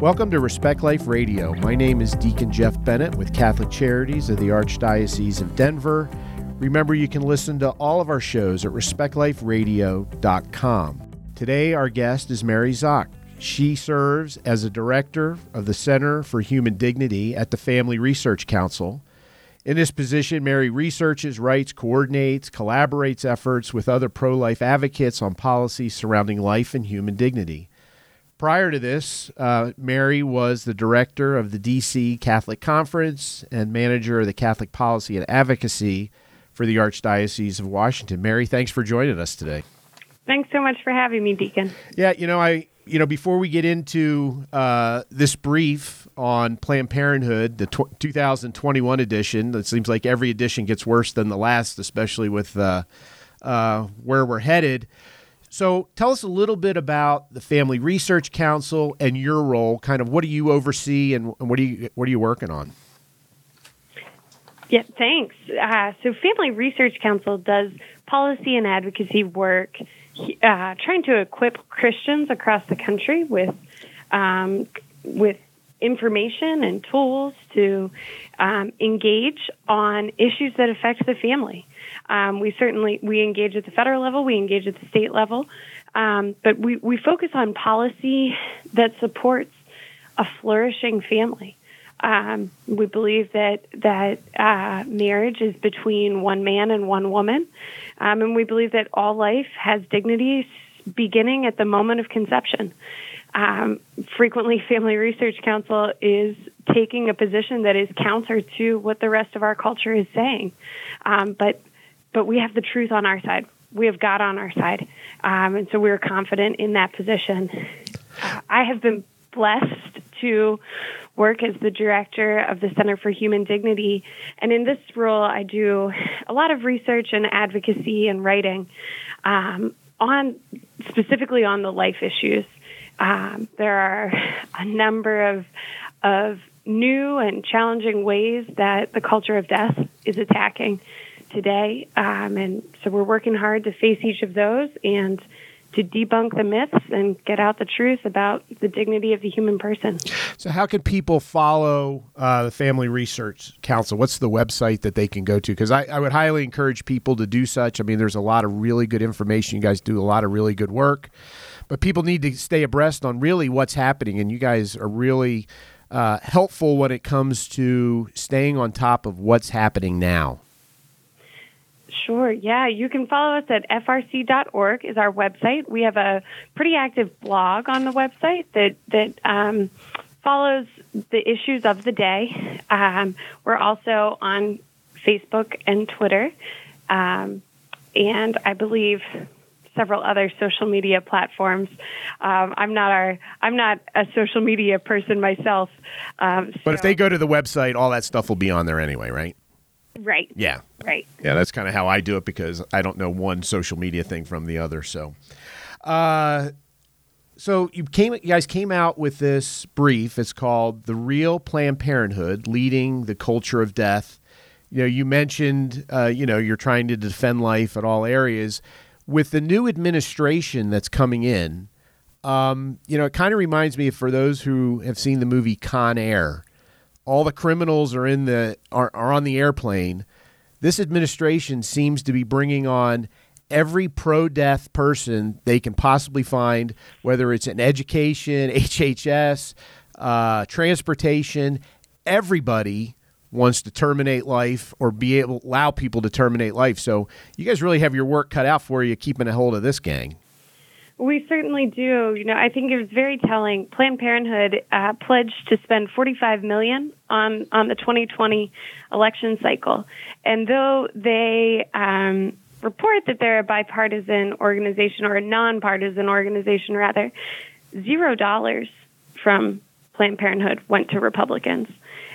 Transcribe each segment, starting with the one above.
Welcome to Respect Life Radio. My name is Deacon Jeff Bennett with Catholic Charities of the Archdiocese of Denver. Remember, you can listen to all of our shows at respectliferadio.com. Today, our guest is Mary Szoch. She serves as a director of the Center for Human Dignity at the Family Research Council. In this position, Mary researches, writes, coordinates, collaborates efforts with other pro life advocates on policies surrounding life and human dignity. Prior to this, uh, Mary was the director of the DC Catholic Conference and manager of the Catholic Policy and Advocacy for the Archdiocese of Washington. Mary, thanks for joining us today. Thanks so much for having me, Deacon. Yeah, you know, I you know, before we get into uh, this brief on Planned Parenthood, the tw- 2021 edition, it seems like every edition gets worse than the last, especially with uh, uh, where we're headed. So tell us a little bit about the Family Research Council and your role. Kind of what do you oversee and, what are you what are you working on? Yeah, thanks. Uh, so Family Research Council does policy and advocacy work, uh, trying to equip Christians across the country with um, with information and tools to um, engage on issues that affect the family. Um, we certainly we engage at the federal level, we engage at the state level, um, but we, we focus on policy that supports a flourishing family. Um, we believe that that uh, marriage is between one man and one woman, um, and we believe that all life has dignity beginning at the moment of conception. Um, frequently, Family Research Council is taking a position that is counter to what the rest of our culture is saying, um, but but we have the truth on our side. We have God on our side. Um, and so we're confident in that position. Uh, I have been blessed to work as the director of the Center for Human Dignity. And in this role, I do a lot of research and advocacy and writing um, on specifically on the life issues. Um, there are a number of, of new and challenging ways that the culture of death is attacking today. Um, and so we're working hard to face each of those and to debunk the myths and get out the truth about the dignity of the human person. So, how can people follow uh, the Family Research Council? What's the website that they can go to? Because I, I, would highly encourage people to do such. I mean, there's a lot of really good information. You guys do a lot of really good work, but people need to stay abreast on really what's happening. And you guys are really uh, helpful when it comes to staying on top of what's happening now. Sure. Yeah, you can follow us at frc.org is our website. We have a pretty active blog on the website that that um, follows the issues of the day. Um, we're also on Facebook and Twitter, um, and I believe several other social media platforms. Um, I'm not our I'm not a social media person myself. Um, so. But if they go to the website, all that stuff will be on there anyway, right? Right. Yeah. Right. Yeah, that's kind of how I do it because I don't know one social media thing from the other. So, uh, so you came, you guys came out with this brief. It's called "The Real Planned Parenthood: Leading the Culture of Death." You know, you mentioned, uh, you know, you're trying to defend life at all areas. With the new administration that's coming in, um, you know, it kind of reminds me for those who have seen the movie Con Air all the criminals are in the are, are on the airplane. This administration seems to be bringing on every pro-death person they can possibly find, whether it's in education, HHS, uh, transportation. Everybody wants to terminate life or be able allow people to terminate life. So you guys really have your work cut out for you keeping a hold of this gang. We certainly do. You know, I think it was very telling. Planned Parenthood uh, pledged to spend 45 million on on the 2020 election cycle, and though they um, report that they're a bipartisan organization or a nonpartisan organization, rather, zero dollars from Planned Parenthood went to Republicans,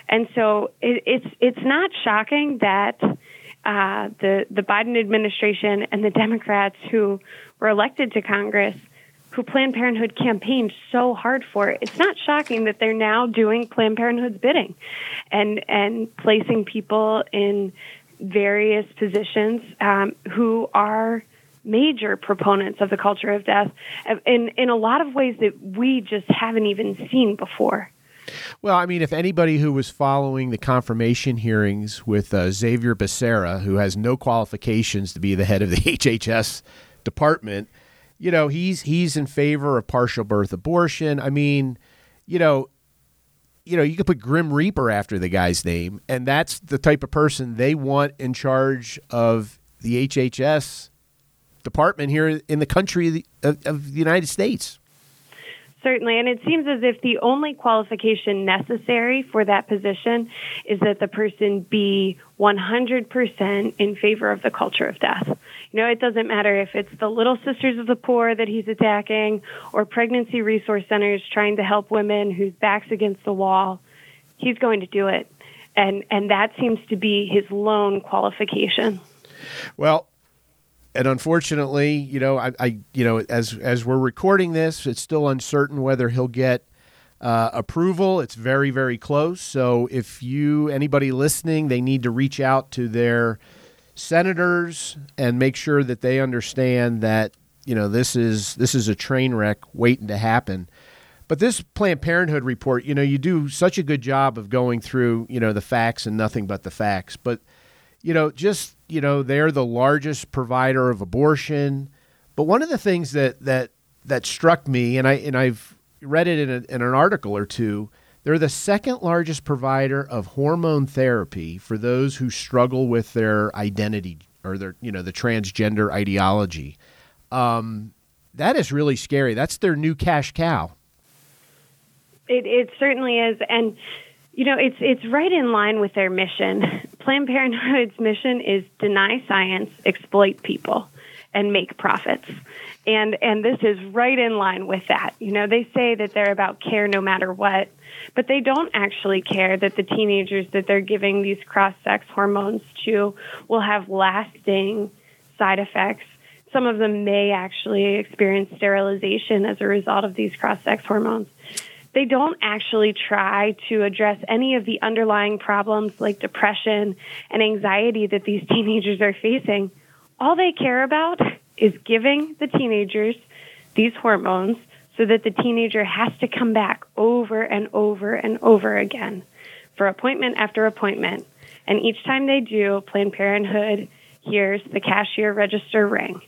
and so it, it's it's not shocking that uh, the the Biden administration and the Democrats who were elected to Congress who Planned Parenthood campaigned so hard for. It's not shocking that they're now doing Planned Parenthood's bidding and and placing people in various positions um, who are major proponents of the culture of death in in a lot of ways that we just haven't even seen before. Well, I mean, if anybody who was following the confirmation hearings with uh, Xavier Becerra, who has no qualifications to be the head of the HHS department, you know, he's he's in favor of partial birth abortion. I mean, you know, you know, you could put Grim Reaper after the guy's name, and that's the type of person they want in charge of the HHS department here in the country of, of the United States. Certainly, and it seems as if the only qualification necessary for that position is that the person be 100% in favor of the culture of death. You know, it doesn't matter if it's the Little Sisters of the Poor that he's attacking or pregnancy resource centers trying to help women whose backs against the wall. He's going to do it. And and that seems to be his lone qualification. Well, and unfortunately, you know, I, I, you know, as as we're recording this, it's still uncertain whether he'll get uh, approval. It's very, very close. So, if you anybody listening, they need to reach out to their senators and make sure that they understand that you know this is this is a train wreck waiting to happen. But this Planned Parenthood report, you know, you do such a good job of going through, you know, the facts and nothing but the facts. But you know, just you know, they're the largest provider of abortion. But one of the things that that that struck me, and I and I've read it in, a, in an article or two, they're the second largest provider of hormone therapy for those who struggle with their identity or their you know the transgender ideology. Um, that is really scary. That's their new cash cow. It it certainly is, and you know, it's it's right in line with their mission. Planned Parenthood's mission is deny science, exploit people, and make profits. And and this is right in line with that. You know, they say that they're about care no matter what, but they don't actually care that the teenagers that they're giving these cross-sex hormones to will have lasting side effects. Some of them may actually experience sterilization as a result of these cross-sex hormones they don't actually try to address any of the underlying problems like depression and anxiety that these teenagers are facing. All they care about is giving the teenagers these hormones so that the teenager has to come back over and over and over again for appointment after appointment. And each time they do, Planned Parenthood hears the cashier register ring.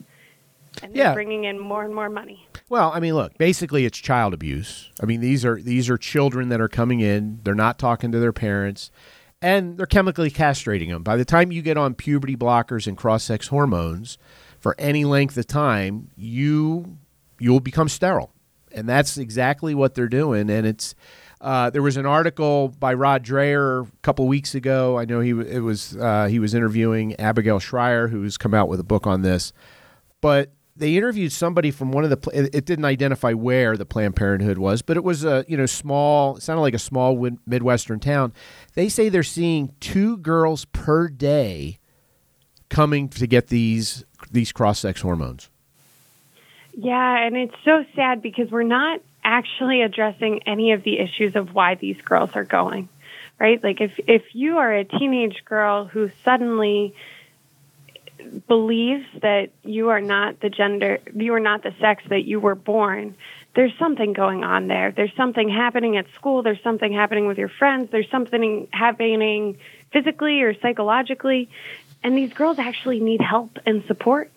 And they're yeah. bringing in more and more money. Well, I mean, look, basically it's child abuse. I mean, these are these are children that are coming in. They're not talking to their parents and they're chemically castrating them. By the time you get on puberty blockers and cross-sex hormones for any length of time, you you'll become sterile. And that's exactly what they're doing and it's uh, there was an article by Rod Dreher a couple weeks ago. I know he it was uh, he was interviewing Abigail Shrier, who's come out with a book on this. But they interviewed somebody from one of the. It didn't identify where the Planned Parenthood was, but it was a you know small. Sounded like a small midwestern town. They say they're seeing two girls per day coming to get these these cross sex hormones. Yeah, and it's so sad because we're not actually addressing any of the issues of why these girls are going. Right? Like if if you are a teenage girl who suddenly believes that you are not the gender, you are not the sex that you were born, there's something going on there. There's something happening at school. There's something happening with your friends. There's something happening physically or psychologically. And these girls actually need help and support.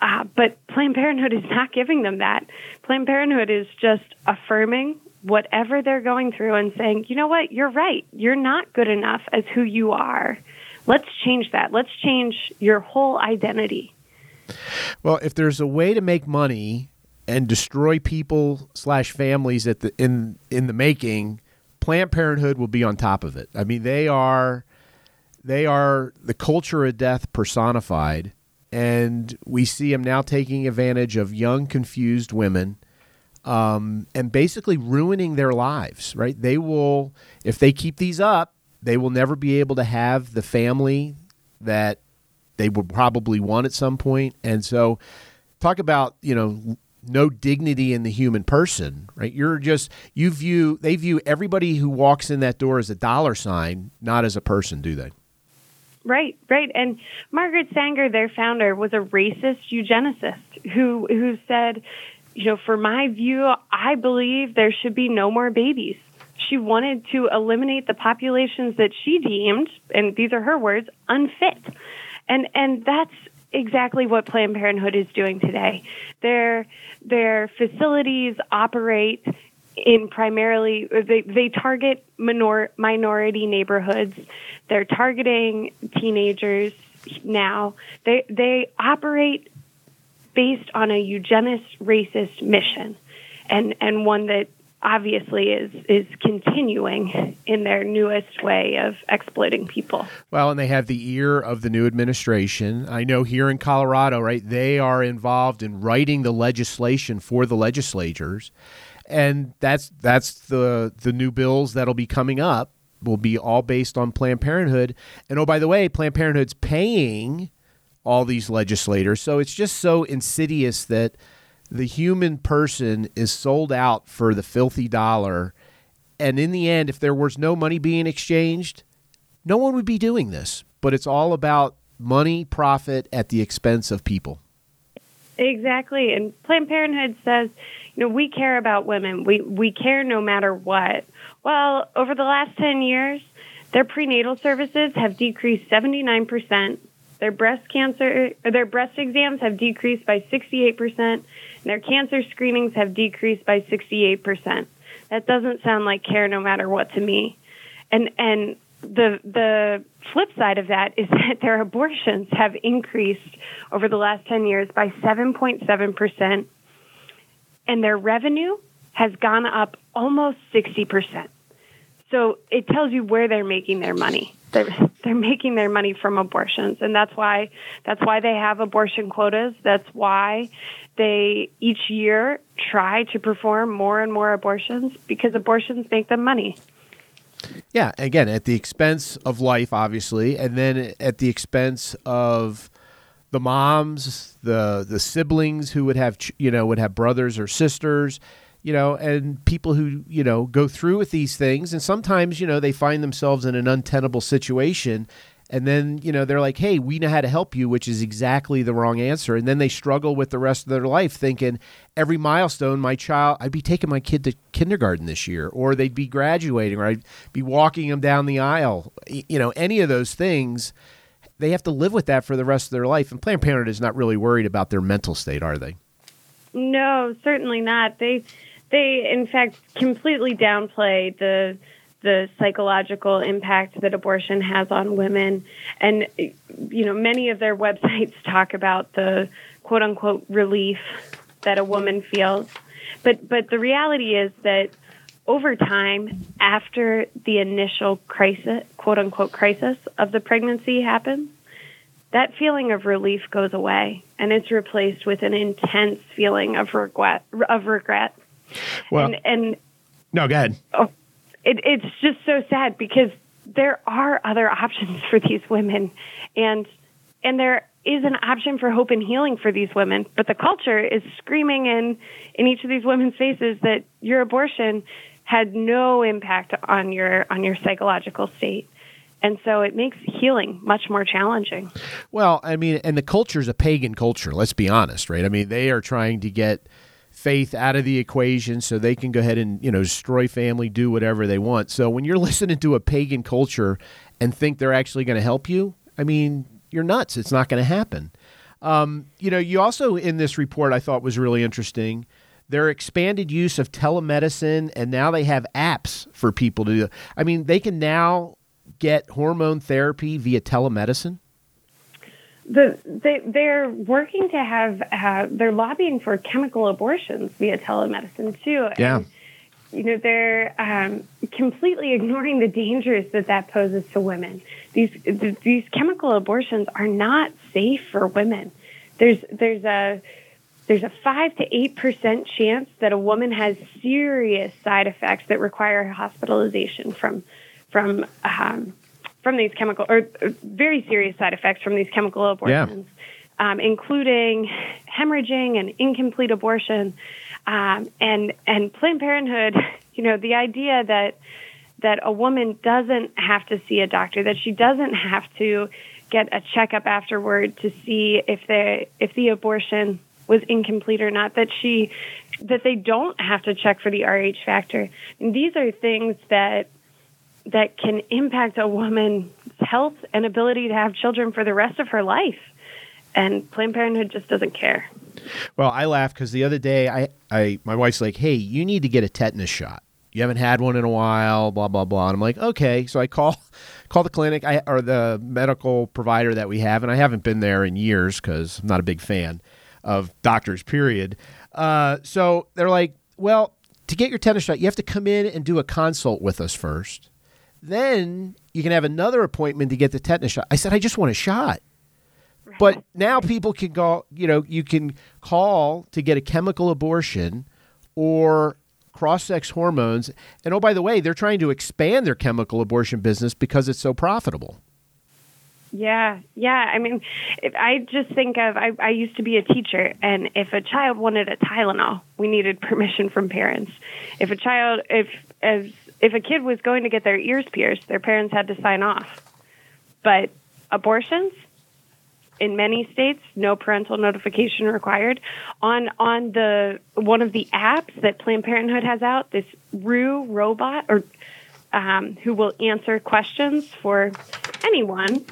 Uh, but Planned Parenthood is not giving them that. Planned Parenthood is just affirming whatever they're going through and saying, you know what, you're right. You're not good enough as who you are. Let's change that. Let's change your whole identity. Well, if there's a way to make money and destroy people slash families at the in in the making, Planned Parenthood will be on top of it. I mean, they are they are the culture of death personified, and we see them now taking advantage of young, confused women. Um, and basically ruining their lives, right? They will, if they keep these up, they will never be able to have the family that they would probably want at some point. And so, talk about, you know, no dignity in the human person, right? You're just, you view, they view everybody who walks in that door as a dollar sign, not as a person, do they? Right, right. And Margaret Sanger, their founder, was a racist eugenicist who who said, you know, for my view, I believe there should be no more babies. She wanted to eliminate the populations that she deemed, and these are her words, unfit. And and that's exactly what Planned Parenthood is doing today. Their their facilities operate in primarily they they target minor, minority neighborhoods. They're targeting teenagers now. They they operate based on a eugenist racist mission, and and one that obviously is is continuing in their newest way of exploiting people. Well, and they have the ear of the new administration. I know here in Colorado, right, they are involved in writing the legislation for the legislatures. And that's that's the the new bills that'll be coming up will be all based on Planned Parenthood. And oh by the way, Planned Parenthood's paying all these legislators. So it's just so insidious that the human person is sold out for the filthy dollar. And in the end, if there was no money being exchanged, no one would be doing this. But it's all about money, profit at the expense of people. Exactly. And Planned Parenthood says, you know, we care about women. We we care no matter what. Well, over the last 10 years, their prenatal services have decreased 79%. Their breast cancer their breast exams have decreased by 68% their cancer screenings have decreased by 68%. That doesn't sound like care no matter what to me. And and the the flip side of that is that their abortions have increased over the last 10 years by 7.7% and their revenue has gone up almost 60%. So it tells you where they're making their money. They're, they're making their money from abortions, and that's why that's why they have abortion quotas. That's why they each year try to perform more and more abortions because abortions make them money. Yeah, again, at the expense of life, obviously, and then at the expense of the moms, the the siblings who would have you know would have brothers or sisters, you know, and people who you know go through with these things, and sometimes you know they find themselves in an untenable situation, and then you know they're like hey we know how to help you which is exactly the wrong answer. And then they struggle with the rest of their life thinking every milestone my child i'd be taking my kid to kindergarten this year or they'd be graduating or i'd be walking them down the aisle. You know any of those things they have to live with that for the rest of their life. And planned parenthood is not really worried about their mental state are they? No certainly not. They they in fact completely downplay the the psychological impact that abortion has on women. And, you know, many of their websites talk about the quote unquote relief that a woman feels. But, but the reality is that over time, after the initial crisis, quote unquote crisis of the pregnancy happens, that feeling of relief goes away and it's replaced with an intense feeling of regret of regret. Well, and, and no, go ahead. Oh, it, it's just so sad because there are other options for these women, and and there is an option for hope and healing for these women. But the culture is screaming in in each of these women's faces that your abortion had no impact on your on your psychological state. And so it makes healing much more challenging. Well, I mean, and the culture is a pagan culture, let's be honest, right? I mean, they are trying to get faith out of the equation so they can go ahead and you know destroy family do whatever they want. So when you're listening to a pagan culture and think they're actually going to help you i mean you're nuts. It's not going to happen. Um, you know you also in this report i thought was really interesting their expanded use of telemedicine and now they have apps for people to do i mean they can now get hormone therapy via telemedicine the, they, they're working to have, uh, they're lobbying for chemical abortions via telemedicine too. Yeah. And, you know, they're um, completely ignoring the dangers that that poses to women. These, these chemical abortions are not safe for women. There's, there's a, there's a five to eight percent chance that a woman has serious side effects that require hospitalization from, from um, from these chemical or very serious side effects from these chemical abortions, yeah. um, including hemorrhaging and incomplete abortion. Um, and and Planned Parenthood, you know, the idea that that a woman doesn't have to see a doctor, that she doesn't have to get a checkup afterward to see if the if the abortion was incomplete or not. That she that they don't have to check for the Rh factor. And these are things that that can impact a woman's health and ability to have children for the rest of her life. And Planned Parenthood just doesn't care. Well, I laugh because the other day, I, I, my wife's like, "Hey, you need to get a tetanus shot. You haven't had one in a while." Blah blah blah. And I'm like, "Okay." So I call, call the clinic I, or the medical provider that we have, and I haven't been there in years because I'm not a big fan of doctors. Period. Uh, so they're like, "Well, to get your tetanus shot, you have to come in and do a consult with us first. Then you can have another appointment to get the tetanus shot." I said, "I just want a shot." But now people can go, you know, you can call to get a chemical abortion or cross sex hormones. And oh, by the way, they're trying to expand their chemical abortion business because it's so profitable. Yeah, yeah. I mean, if I just think of I, I used to be a teacher, and if a child wanted a Tylenol, we needed permission from parents. If a child, if as if a kid was going to get their ears pierced, their parents had to sign off. But abortions, in many states, no parental notification required. On on the one of the apps that Planned Parenthood has out, this Roo robot or um, who will answer questions for anyone.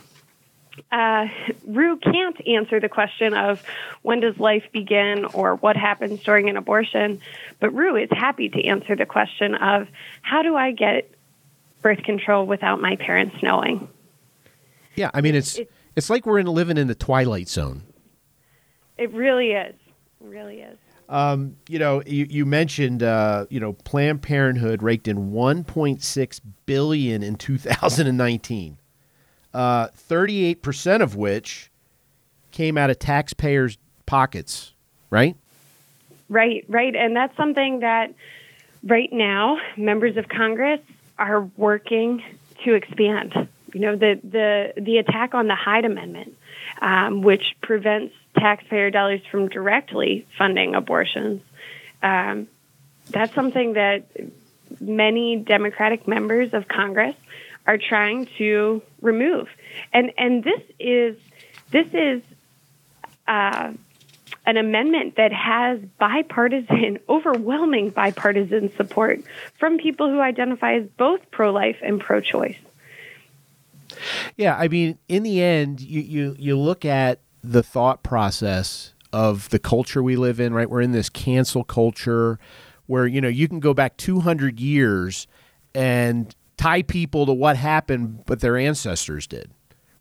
Uh, Roo can't answer the question of when does life begin or what happens during an abortion, but Roo is happy to answer the question of how do I get birth control without my parents knowing. Yeah, I mean it's, it's it's like we're in living in the twilight zone. It really is. It really is. Um, you know, you, you mentioned, uh, you know, Planned Parenthood raked in 1.6 billion in 2019, uh, 38% of which came out of taxpayers' pockets, right? Right, right, and that's something that right now members of Congress are working to expand. You know, the the the attack on the Hyde Amendment, um, which prevents taxpayer dollars from directly funding abortions. Um, that's something that many Democratic members of Congress are trying to remove, and and this is this is. Uh, an amendment that has bipartisan, overwhelming bipartisan support from people who identify as both pro life and pro choice. Yeah, I mean, in the end, you you you look at the thought process of the culture we live in, right? We're in this cancel culture where, you know, you can go back 200 years and tie people to what happened but their ancestors did.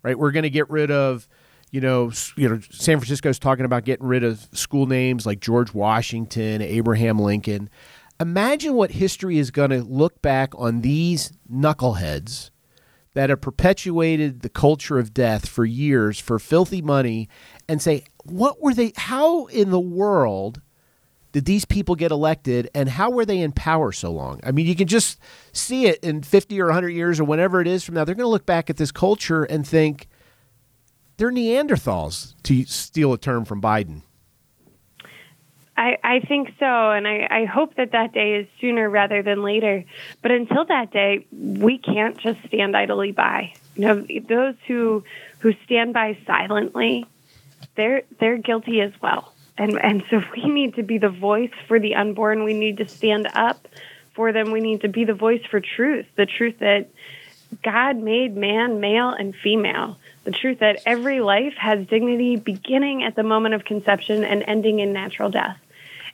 Right? We're going to get rid of you know, you know, San Francisco's talking about getting rid of school names like George Washington, Abraham Lincoln. Imagine what history is going to look back on these knuckleheads that have perpetuated the culture of death for years for filthy money and say, what were they, how in the world did these people get elected and how were they in power so long? I mean, you can just see it in 50 or 100 years or whenever it is from now. They're going to look back at this culture and think they're Neanderthals, to steal a term from Biden. I, I think so, and I, I hope that that day is sooner rather than later. But until that day, we can't just stand idly by. You know, those who who stand by silently, they're they're guilty as well. And and so we need to be the voice for the unborn. We need to stand up for them. We need to be the voice for truth, the truth that God made man male and female. The truth that every life has dignity beginning at the moment of conception and ending in natural death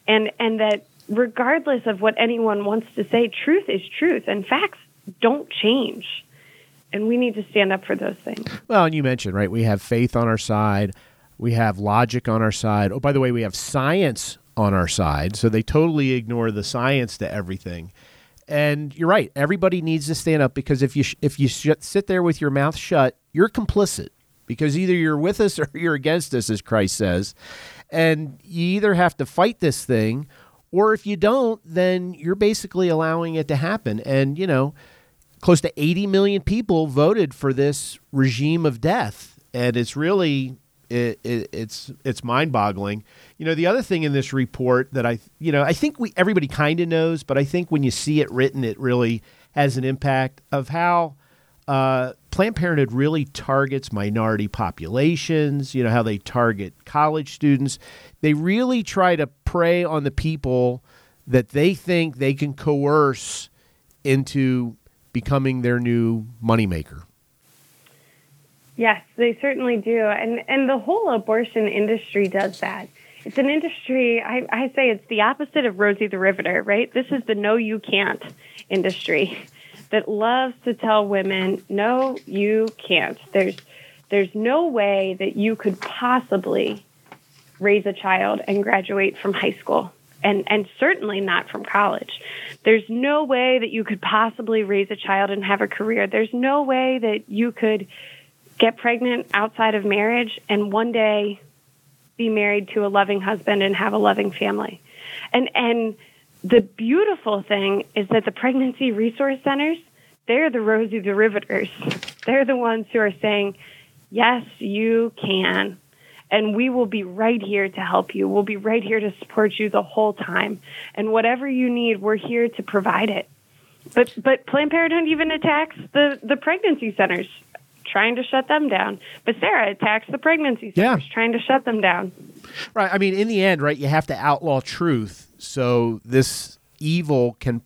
and and that regardless of what anyone wants to say, truth is truth, and facts don't change. And we need to stand up for those things. Well, and you mentioned right, we have faith on our side, we have logic on our side. Oh, by the way, we have science on our side, so they totally ignore the science to everything. And you're right. Everybody needs to stand up because if you sh- if you sh- sit there with your mouth shut, you're complicit because either you're with us or you're against us, as Christ says. And you either have to fight this thing, or if you don't, then you're basically allowing it to happen. And, you know, close to 80 million people voted for this regime of death. And it's really. It, it, it's it's mind-boggling. You know, the other thing in this report that I, you know, I think we everybody kind of knows, but I think when you see it written, it really has an impact of how uh, Planned Parenthood really targets minority populations, you know, how they target college students. They really try to prey on the people that they think they can coerce into becoming their new moneymaker. Yes, they certainly do. And and the whole abortion industry does that. It's an industry, I, I say it's the opposite of Rosie the Riveter, right? This is the no, you can't industry that loves to tell women, no, you can't. There's there's no way that you could possibly raise a child and graduate from high school and and certainly not from college. There's no way that you could possibly raise a child and have a career. There's no way that you could get pregnant outside of marriage and one day be married to a loving husband and have a loving family. And and the beautiful thing is that the pregnancy resource centers, they're the the Riveters. They're the ones who are saying, "Yes, you can." And we will be right here to help you. We'll be right here to support you the whole time. And whatever you need, we're here to provide it. But but Planned Parenthood even attacks the, the pregnancy centers, trying to shut them down. Becerra attacks the pregnancy centers, Yeah. trying to shut them down. Right. I mean, in the end, right, you have to outlaw truth so this evil can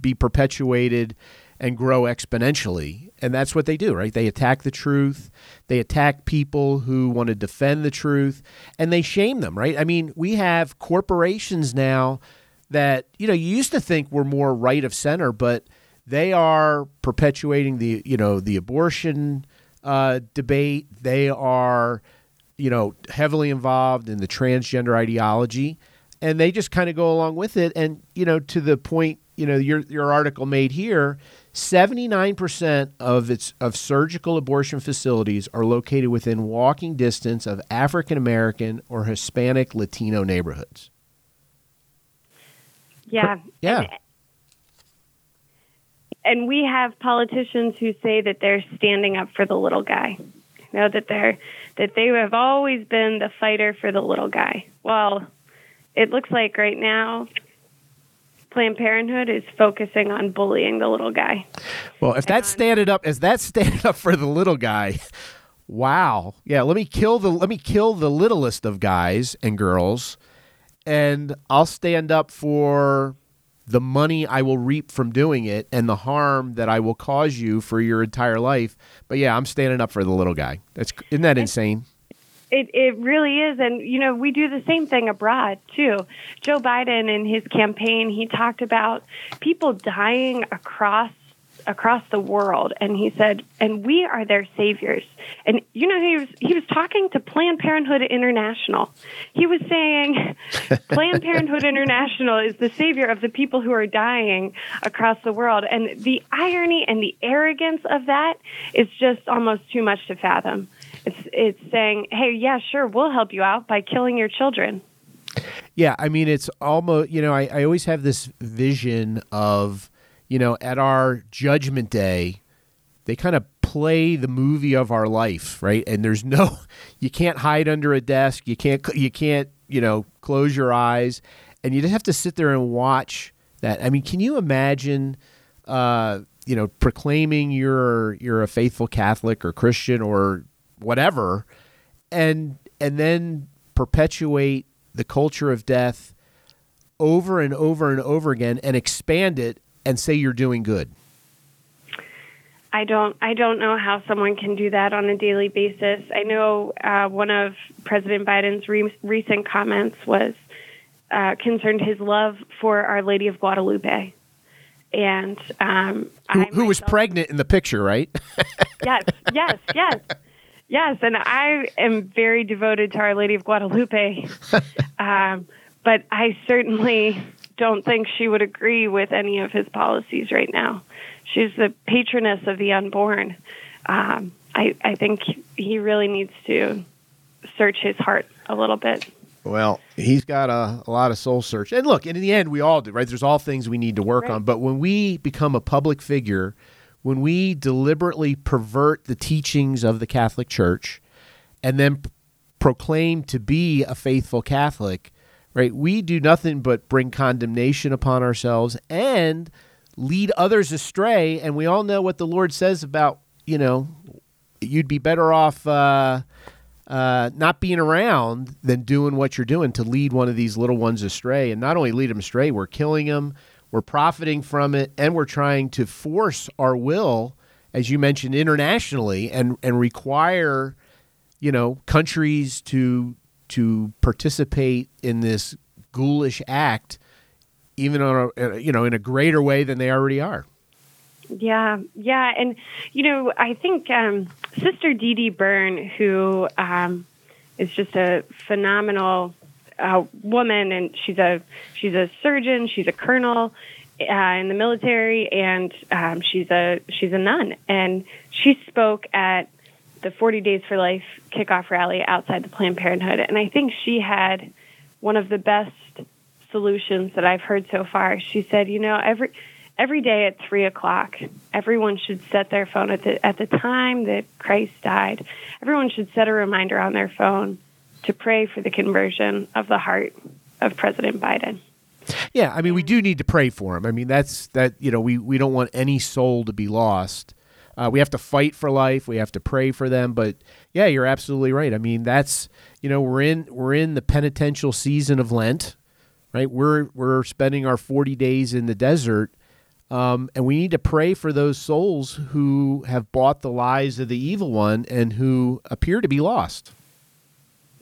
be perpetuated and grow exponentially. And that's what they do, right? They attack the truth. They attack people who want to defend the truth and they shame them, right? I mean, we have corporations now that, you know, you used to think were more right of center, but they are perpetuating the, you know, the abortion uh, debate. They are you know, heavily involved in the transgender ideology, and they just kind of go along with it. And you know, to the point, you know, your your article made here, seventy nine percent of its of surgical abortion facilities are located within walking distance of African American or Hispanic Latino neighborhoods. Yeah. Yeah. And, and we have politicians who say that they're standing up for the little guy. You know that they're that they have always been the fighter for the little guy. Well, it looks like right now Planned Parenthood is focusing on bullying the little guy. Well, if that's standing up, is that standing up for the little guy, wow, yeah. Let me kill the let me kill the littlest of guys and girls, and I'll stand up for the money I will reap from doing it and the harm that I will cause you for your entire life. But yeah, I'm standing up for the little guy. That's isn't that insane? It it really is, and you know we do the same thing abroad too. Joe Biden in his campaign, he talked about people dying across across the world, and he said, "And we are their saviors." And you know he was he was talking to Planned Parenthood International. He was saying, "Planned Parenthood International is the savior of the people who are dying across the world." And the irony and the arrogance of that is just almost too much to fathom. It's it's saying, "Hey, yeah, sure, we'll help you out by killing your children." Yeah, I mean, it's almost, you know, I, I always have this vision of, you know, at our judgment day, they kind of play the movie of our life, right? And there's no, you can't hide under a desk. You can't, you can't, you know, close your eyes. And you just have to sit there and watch that. I mean, can you imagine, uh, you know, proclaiming you're, you're a faithful Catholic or Christian or whatever, and, and then perpetuate the culture of death over and over and over again and expand it and say you're doing good. I don't I don't know how someone can do that on a daily basis. I know uh, one of President Biden's re- recent comments was uh, concerned his love for Our Lady of Guadalupe, and um, Who, who was pregnant in the picture, right? yes, yes, yes, yes. And I am very devoted to Our Lady of Guadalupe, um, but I certainly don't think she would agree with any of his policies right now. She's the patroness of the unborn. Um, I, I think he really needs to search his heart a little bit. Well, he's got a, a lot of soul search. And look, and in the end, we all do, right? There's all things we need to work Right. on. But when we become a public figure, when we deliberately pervert the teachings of the Catholic Church and then p- proclaim to be a faithful Catholic, right? We do nothing but bring condemnation upon ourselves and lead others astray. And we all know what the Lord says about, you know, you'd be better off uh, uh, not being around than doing what you're doing to lead one of these little ones astray. And not only lead them astray, we're killing them, we're profiting from it, and we're trying to force our will, as you mentioned, internationally, and and require, you know, countries to to participate in this ghoulish act, even on a you know in a greater way than they already are. Yeah, yeah, and you know, I think um, Sister Dede Byrne, who um, is just a phenomenal uh, woman, and she's a she's a surgeon, she's a colonel uh, in the military, and um, she's a she's a nun, and she spoke at the 40 Days for Life kickoff rally outside the Planned Parenthood, and I think she had one of the best solutions that I've heard so far. She said, you know, every every day at three o'clock, everyone should set their phone at the at the time that Christ died. Everyone should set a reminder on their phone to pray for the conversion of the heart of President Biden. Yeah, I mean, we do need to pray for him. I mean, that's that. You know, we we don't want any soul to be lost. Uh, we have to fight for life. We have to pray for them. But yeah, you're absolutely right. I mean, that's you know we're in we're in the penitential season of Lent, right? We're we're spending our 40 days in the desert um, and we need to pray for those souls who have bought the lies of the evil one and who appear to be lost.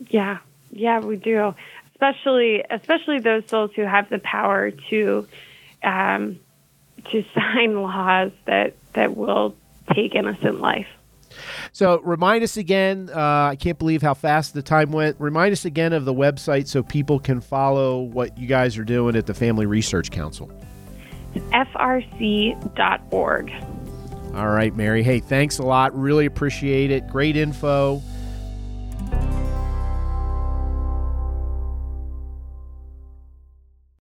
Yeah, yeah, we do. Especially, especially those souls who have the power to, um, to sign laws that that will take innocent life. So remind us again. Uh, I can't believe how fast the time went. Remind us again of the website so people can follow what you guys are doing at the Family Research Council frc.org. All right, Mary. Hey, thanks a lot. Really appreciate it. Great info.